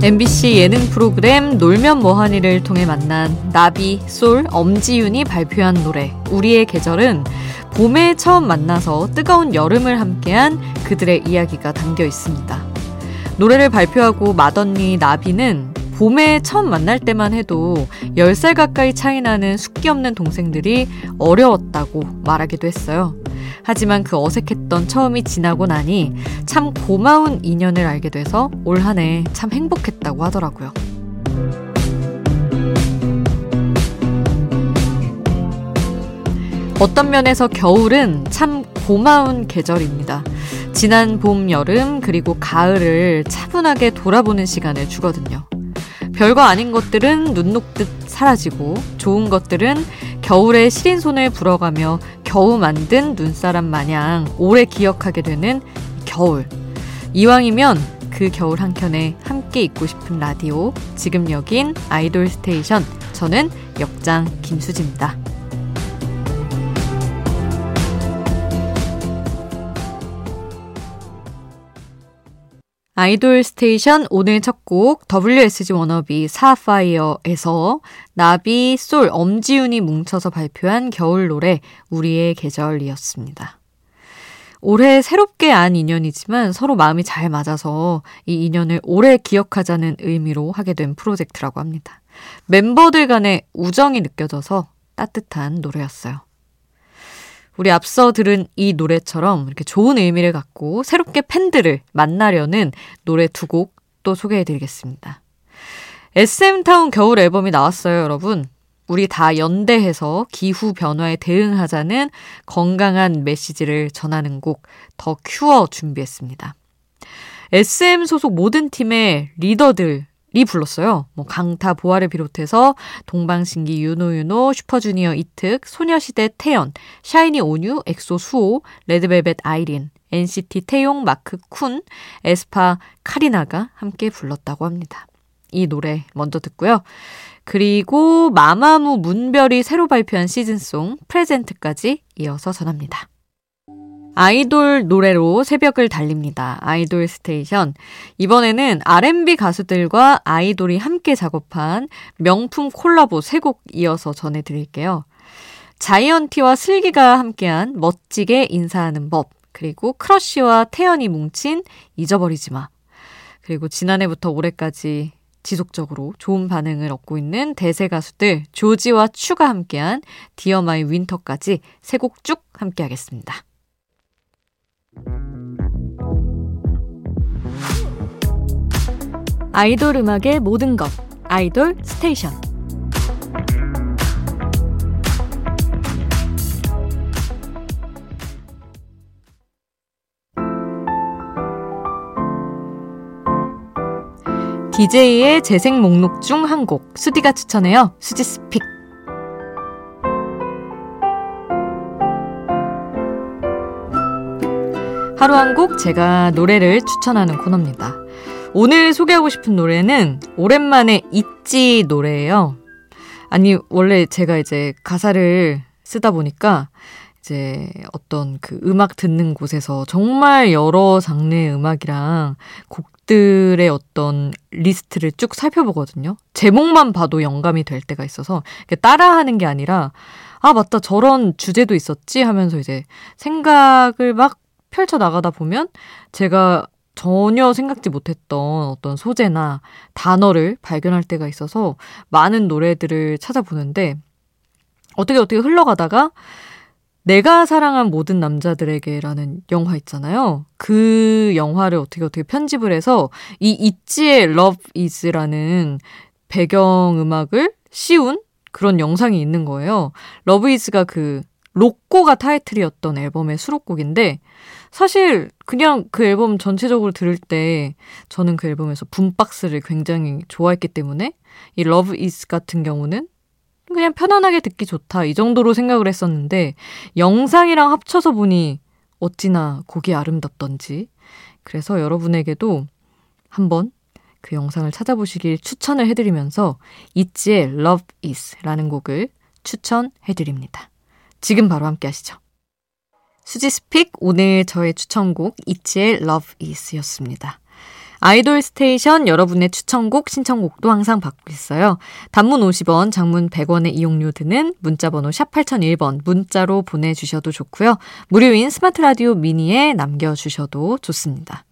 MBC 예능 프로그램 놀면 뭐하니를 통해 만난 나비, 솔, 엄지윤이 발표한 노래 우리의 계절은 봄에 처음 만나서 뜨거운 여름을 함께한 그들의 이야기가 담겨 있습니다. 노래를 발표하고 맏언니 나비는 봄에 처음 만날 때만 해도 10살 가까이 차이 나는 숙기 없는 동생들이 어려웠다고 말하기도 했어요. 하지만 그 어색했던 처음이 지나고 나니 참 고마운 인연을 알게 돼서 올 한 해 참 행복했다고 하더라고요. 어떤 면에서 겨울은 참 고마운 계절입니다. 지난 봄, 여름, 그리고 가을을 차분하게 돌아보는 시간을 주거든요. 별거 아닌 것들은 눈 녹듯 사라지고 좋은 것들은 겨울에 시린 손을 불어가며 겨우 만든 눈사람 마냥 오래 기억하게 되는 겨울. 이왕이면 그 겨울 한켠에 함께 있고 싶은 라디오. 지금 여긴 아이돌 스테이션. 저는 역장 김수지입니다. 아이돌 스테이션 오늘 첫 곡 WSG 워너비 사파이어에서 나비, 솔, 엄지윤이 뭉쳐서 발표한 겨울 노래 우리의 계절이었습니다. 올해 새롭게 안 인연이지만 서로 마음이 잘 맞아서 이 인연을 오래 기억하자는 의미로 하게 된 프로젝트라고 합니다. 멤버들 간의 우정이 느껴져서 따뜻한 노래였어요. 우리 앞서 들은 이 노래처럼 이렇게 좋은 의미를 갖고 새롭게 팬들을 만나려는 노래 두 곡 또 소개해 드리겠습니다. SM타운 겨울 앨범이 나왔어요, 여러분. 우리 다 연대해서 기후 변화에 대응하자는 건강한 메시지를 전하는 곡 The Cure 준비했습니다. SM 소속 모든 팀의 리더들 이 불렀어요. 뭐 강타 보아를 비롯해서 동방신기 유노윤호, 슈퍼주니어 이특, 소녀시대 태연, 샤이니 온유, 엑소 수호, 레드벨벳 아이린, NCT 태용, 마크 쿤, 에스파 카리나가 함께 불렀다고 합니다. 이 노래 먼저 듣고요. 그리고 마마무 문별이 새로 발표한 시즌송 Present까지 이어서 전합니다. 아이돌 노래로 새벽을 달립니다. 아이돌 스테이션. 이번에는 R&B 가수들과 아이돌이 함께 작업한 명품 콜라보 세 곡 이어서 전해드릴게요. 자이언티와 슬기가 함께한 멋지게 인사하는 법, 그리고 크러쉬와 태연이 뭉친 잊어버리지 마. 그리고 지난해부터 올해까지 지속적으로 좋은 반응을 얻고 있는 대세 가수들 죠지와 츄가 함께한 Dear My Winter까지 세 곡 쭉 함께하겠습니다. 아이돌 음악의 모든 것 아이돌 스테이션 DJ의 재생 목록 중 한 곡 수디가 추천해요. 수디's Pick 하루 한 곡 제가 노래를 추천하는 코너입니다. 오늘 소개하고 싶은 노래는 오랜만에 있지 노래예요. 아니, 원래 제가 이제 가사를 쓰다 보니까 이제 어떤 그 음악 듣는 곳에서 정말 여러 장르의 음악이랑 곡들의 어떤 리스트를 쭉 살펴보거든요. 제목만 봐도 영감이 될 때가 있어서 따라하는 게 아니라 아, 맞다. 저런 주제도 있었지 하면서 이제 생각을 막 펼쳐 나가다 보면 제가 전혀 생각지 못했던 어떤 소재나 단어를 발견할 때가 있어서 많은 노래들을 찾아보는데 어떻게 어떻게 흘러가다가 내가 사랑한 모든 남자들에게라는 영화 있잖아요. 그 영화를 어떻게 어떻게 편집을 해서 이 있지의 Love Is라는 배경 음악을 씌운 그런 영상이 있는 거예요. Love Is가 그 로꼬가 타이틀이었던 앨범의 수록곡인데 사실 그냥 그 앨범 전체적으로 들을 때 저는 그 앨범에서 붐박스를 굉장히 좋아했기 때문에 이 Love Is 같은 경우는 그냥 편안하게 듣기 좋다 이 정도로 생각을 했었는데 영상이랑 합쳐서 보니 어찌나 곡이 아름답던지 그래서 여러분에게도 한번 그 영상을 찾아보시길 추천을 해드리면서 있지의 Love Is 라는 곡을 추천해드립니다. 지금 바로 함께 하시죠. 수디's Pick 오늘 저의 추천곡 있지의 Love Is 였습니다. 아이돌 스테이션 여러분의 추천곡, 신청곡도 항상 받고 있어요. 단문 50원, 장문 100원의 이용료 드는 문자번호 샵 8001번 문자로 보내주셔도 좋고요. 무료인 스마트 라디오 미니에 남겨주셔도 좋습니다.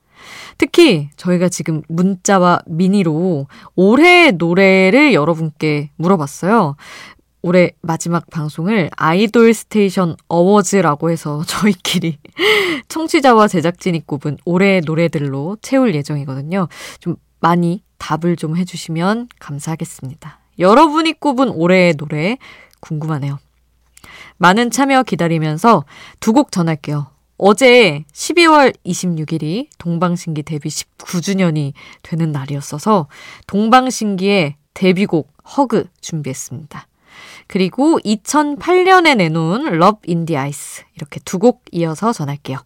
특히 저희가 지금 문자와 미니로 올해 노래를 여러분께 물어봤어요. 올해 마지막 방송을 아이돌 스테이션 Awards라고 해서 저희끼리 청취자와 제작진이 꼽은 올해 노래들로 채울 예정이거든요. 좀 많이 답을 좀 해주시면 감사하겠습니다. 여러분이 꼽은 올해의 노래 궁금하네요. 많은 참여 기다리면서 두 곡 전할게요. 어제 12월 26일이 동방신기 데뷔 19주년이 되는 날이었어서 동방신기의 데뷔곡 허그 준비했습니다. 그리고 2008년에 내놓은 Love in the Ice 이렇게 두 곡 이어서 전할게요.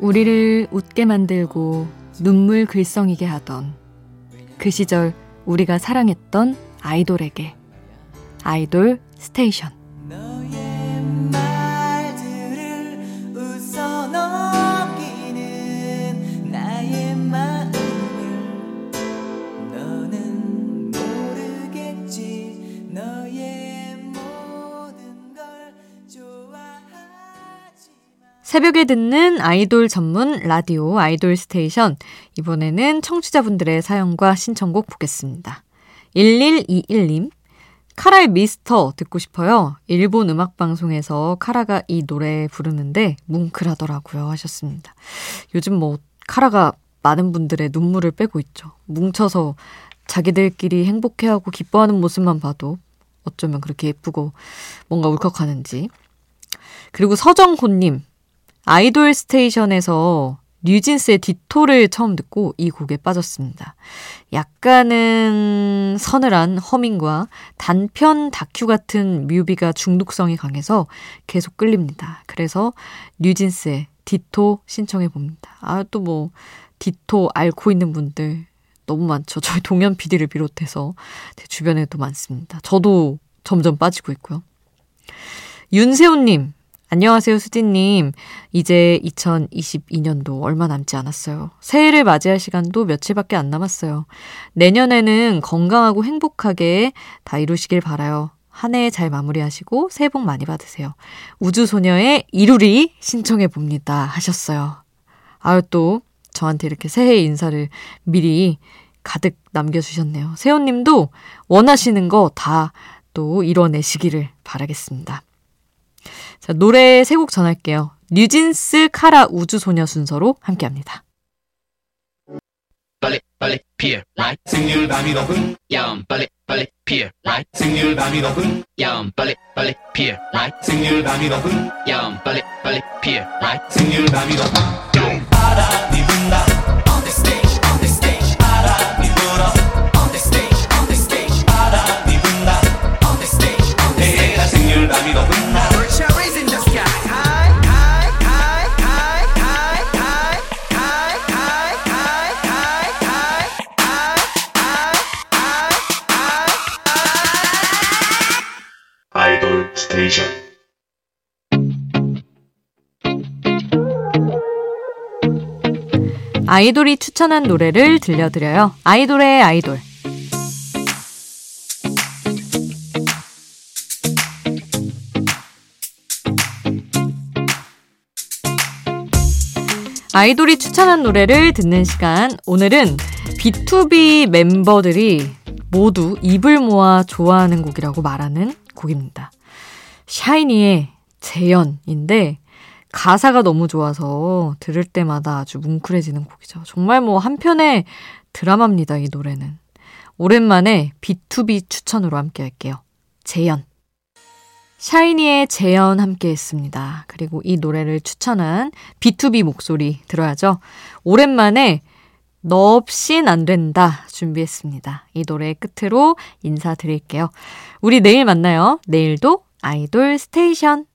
우리를 웃게 만들고 눈물 글썽이게 하던 그 시절 우리가 사랑했던 아이돌에게. 아이돌 스테이션 새벽에 듣는 아이돌 전문 라디오 아이돌 스테이션. 이번에는 청취자분들의 사연과 신청곡 보겠습니다. 1121님. 카라의 미스터 듣고 싶어요. 일본 음악 방송에서 카라가 이 노래 부르는데 뭉클하더라고요 하셨습니다. 요즘 뭐 카라가 많은 분들의 눈물을 빼고 있죠. 뭉쳐서 자기들끼리 행복해하고 기뻐하는 모습만 봐도 어쩌면 그렇게 예쁘고 뭔가 울컥하는지. 그리고 서정호님, 아이돌 스테이션에서 뉴진스의 Ditto를 처음 듣고 이 곡에 빠졌습니다. 약간은 서늘한 허밍과 단편 다큐 같은 뮤비가 중독성이 강해서 계속 끌립니다. 그래서 뉴진스의 Ditto 신청해 봅니다. 아, 또 뭐, Ditto 앓고 있는 분들 너무 많죠. 저희 동현 PD를 비롯해서 제 주변에도 많습니다. 저도 점점 빠지고 있고요. 윤세훈님, 안녕하세요, 수진님. 이제 2022년도 얼마 남지 않았어요. 새해를 맞이할 시간도 며칠밖에 안 남았어요. 내년에는 건강하고 행복하게 다 이루시길 바라요. 한 해 잘 마무리하시고 새해 복 많이 받으세요. 우주소녀의 이루리 신청해 봅니다. 하셨어요. 아유, 또 저한테 이렇게 새해 인사를 미리 가득 남겨주셨네요. 세호님도 원하시는 거 다 또 이뤄내시기를 바라겠습니다. 자, 노래 세 곡 전할게요. 뉴진스 카라 우주소녀 순서로 함께합니다. 빨리 빨리 피어 라이트 생률 밤이 높은 야음 빨리 빨리 피어 라이트 생률 밤이 높은 야음 빨리 빨리 피어 라이트 생률 밤이 높은 야음 빨리 빨리 피어 라이트 생률 밤이 높은 바람이 분다 아이돌이 추천한 노래를 들려드려요. 아이돌의 아이돌. 아이돌이 추천한 노래를 듣는 시간. 오늘은 B2B 멤버들이 모두 입을 모아 좋아하는 곡이라고 말하는 곡입니다. 샤이니의 재현인데 가사가 너무 좋아서 들을 때마다 아주 뭉클해지는 곡이죠. 정말 뭐 한편의 드라마입니다, 이 노래는. 오랜만에 B2B 추천으로 함께 할게요. 재연. 샤이니의 재연 함께 했습니다. 그리고 이 노래를 추천한 B2B 목소리 들어야죠. 오랜만에 너 없인 안 된다 준비했습니다. 이 노래 끝으로 인사드릴게요. 우리 내일 만나요. 내일도 아이돌 스테이션.